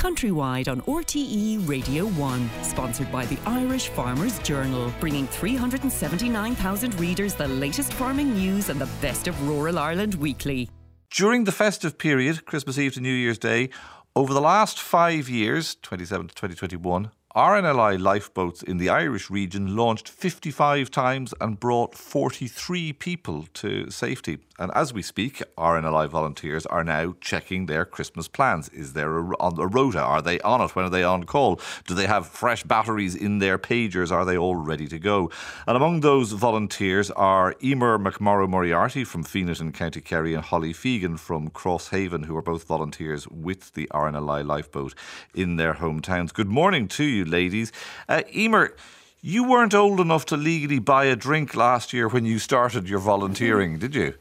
countrywide on RTE Radio 1. Sponsored by the Irish Farmers Journal, bringing 379,000 readers the latest farming news and the best of rural Ireland weekly. During the festive period, Christmas Eve to New Year's Day, over the last five years, 27 to 2021, RNLI lifeboats in the Irish region launched 55 times and brought 43 people to safety. And as we speak, RNLI volunteers are now checking their Christmas plans. Is there a, a rota? Are they on it? When are they on call? Do they have fresh batteries in their pagers? Are they all ready to go? And among those volunteers are Emer McMorrow Moriarty from Fenit in County Kerry and Holly Fegan from Crosshaven, who are both volunteers with the RNLI lifeboat in their hometowns. Good morning to you, ladies. Uh, Emer, you weren't old enough to legally buy a drink last year when you started your volunteering, did you?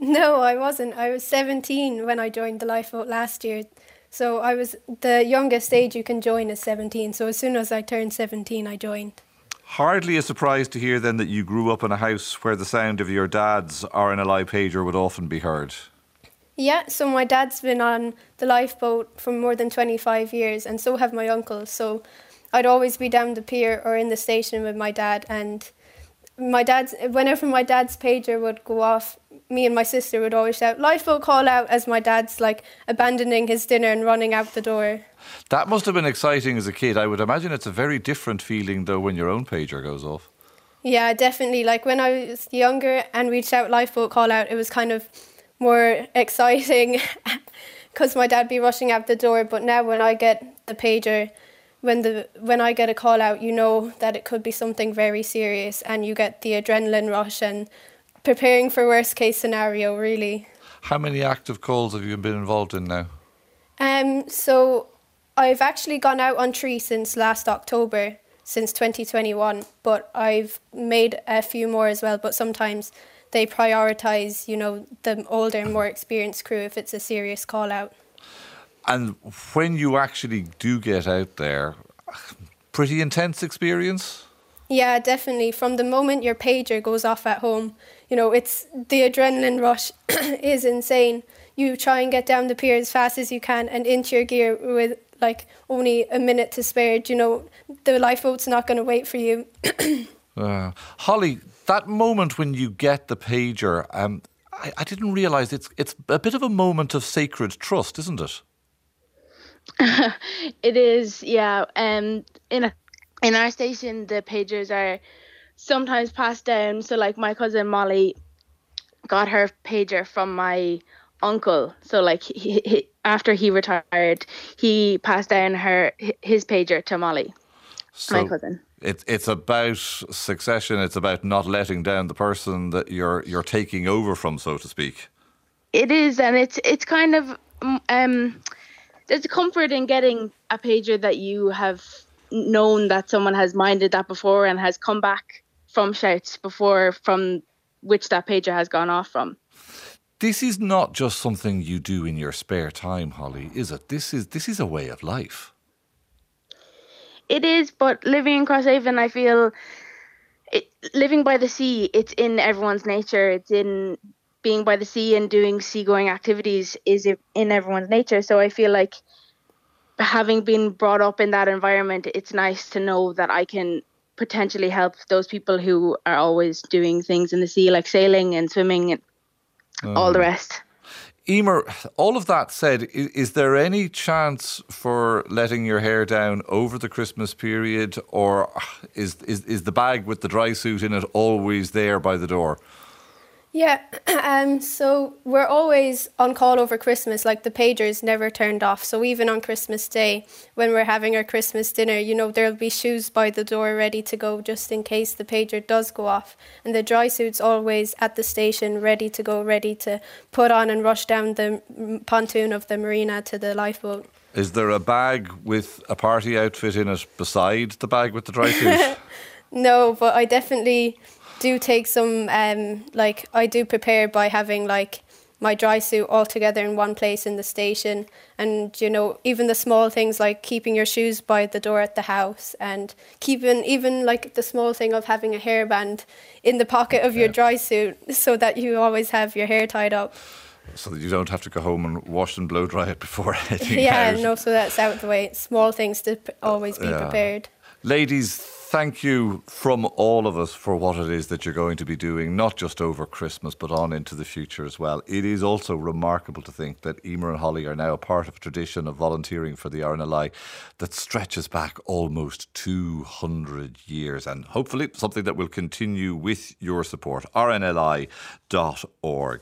No, I wasn't. I was 17 when I joined the lifeboat last year. So I was the youngest age you can join is 17. So as soon as I turned 17, I joined. Hardly a surprise to hear then that you grew up in a house where the sound of your dad's RNLI pager would often be heard. Yeah, so my dad's been on the lifeboat for more than 25 years, and so have my uncles. So I'd always be down the pier or in the station with my dad, and my dad's whenever my dad's pager would go off, me and my sister would always shout lifeboat call out as my dad's like abandoning his dinner and running out the door. That must have been exciting as a kid. I would imagine it's a very different feeling though when your own pager goes off. Yeah, definitely. Like when I was younger and we'd shout lifeboat call out, it was kind of more exciting because my dad'd be rushing out the door. But now when I get the pager, when the when I get a call out, you know that it could be something very serious, and you get the adrenaline rush and preparing for worst case scenario. Really. How many active calls have you been involved in now? Um. So I've actually gone out on tree since last October, since 2021. But I've made a few more as well. But sometimes they prioritize, you know, the older, more experienced crew if it's a serious call out. And when you actually do get out there, pretty intense experience? Yeah, definitely. From the moment your pager goes off at home, you know, it's the adrenaline rush is insane. You try and get down the pier as fast as you can and into your gear with like only a minute to spare. You know, the lifeboat's not going to wait for you. uh, Holly, that moment when you get the pager, um, I, I didn't realise it's it's a bit of a moment of sacred trust, isn't it? it is, yeah. Um, in a, in our station, the pagers are sometimes passed down. So, like my cousin Molly got her pager from my uncle. So, like he, he, after he retired, he passed down her his pager to Molly, so my cousin. It's it's about succession. It's about not letting down the person that you're you're taking over from, so to speak. It is, and it's it's kind of um there's a comfort in getting a pager that you have known that someone has minded that before and has come back from shouts before from which that pager has gone off from. This is not just something you do in your spare time, Holly, is it? This is this is a way of life. It is, but living in Crosshaven, I feel it, living by the sea, it's in everyone's nature. It's in being by the sea and doing seagoing activities is in everyone's nature. So I feel like having been brought up in that environment, it's nice to know that I can potentially help those people who are always doing things in the sea, like sailing and swimming and um, all the rest. Emer, all of that said, is, is, there any chance for letting your hair down over the Christmas period, or is, is is the bag with the dry suit in it always there by the door? Yeah, um, so we're always on call over Christmas, like the pagers never turned off. So even on Christmas Day, when we're having our Christmas dinner, you know, there'll be shoes by the door ready to go just in case the pager does go off. And the dry suit's always at the station, ready to go, ready to put on and rush down the pontoon of the marina to the lifeboat. Is there a bag with a party outfit in it beside the bag with the dry suit? no, but I definitely do take some um, like I do prepare by having like my dry suit all together in one place in the station and you know even the small things like keeping your shoes by the door at the house and keeping even like the small thing of having a hairband in the pocket of your dry suit so that you always have your hair tied up So that you don't have to go home and wash and blow dry it before heading yeah, out. no, so that's out the way. Small things to always be Yeah. prepared. Ladies, thank you from all of us for what it is that you're going to be doing, not just over Christmas, but on into the future as well. It is also remarkable to think that Emer and Holly are now a part of a tradition of volunteering for the RNLI that stretches back almost 200 years and hopefully something that will continue with your support. rnli.org.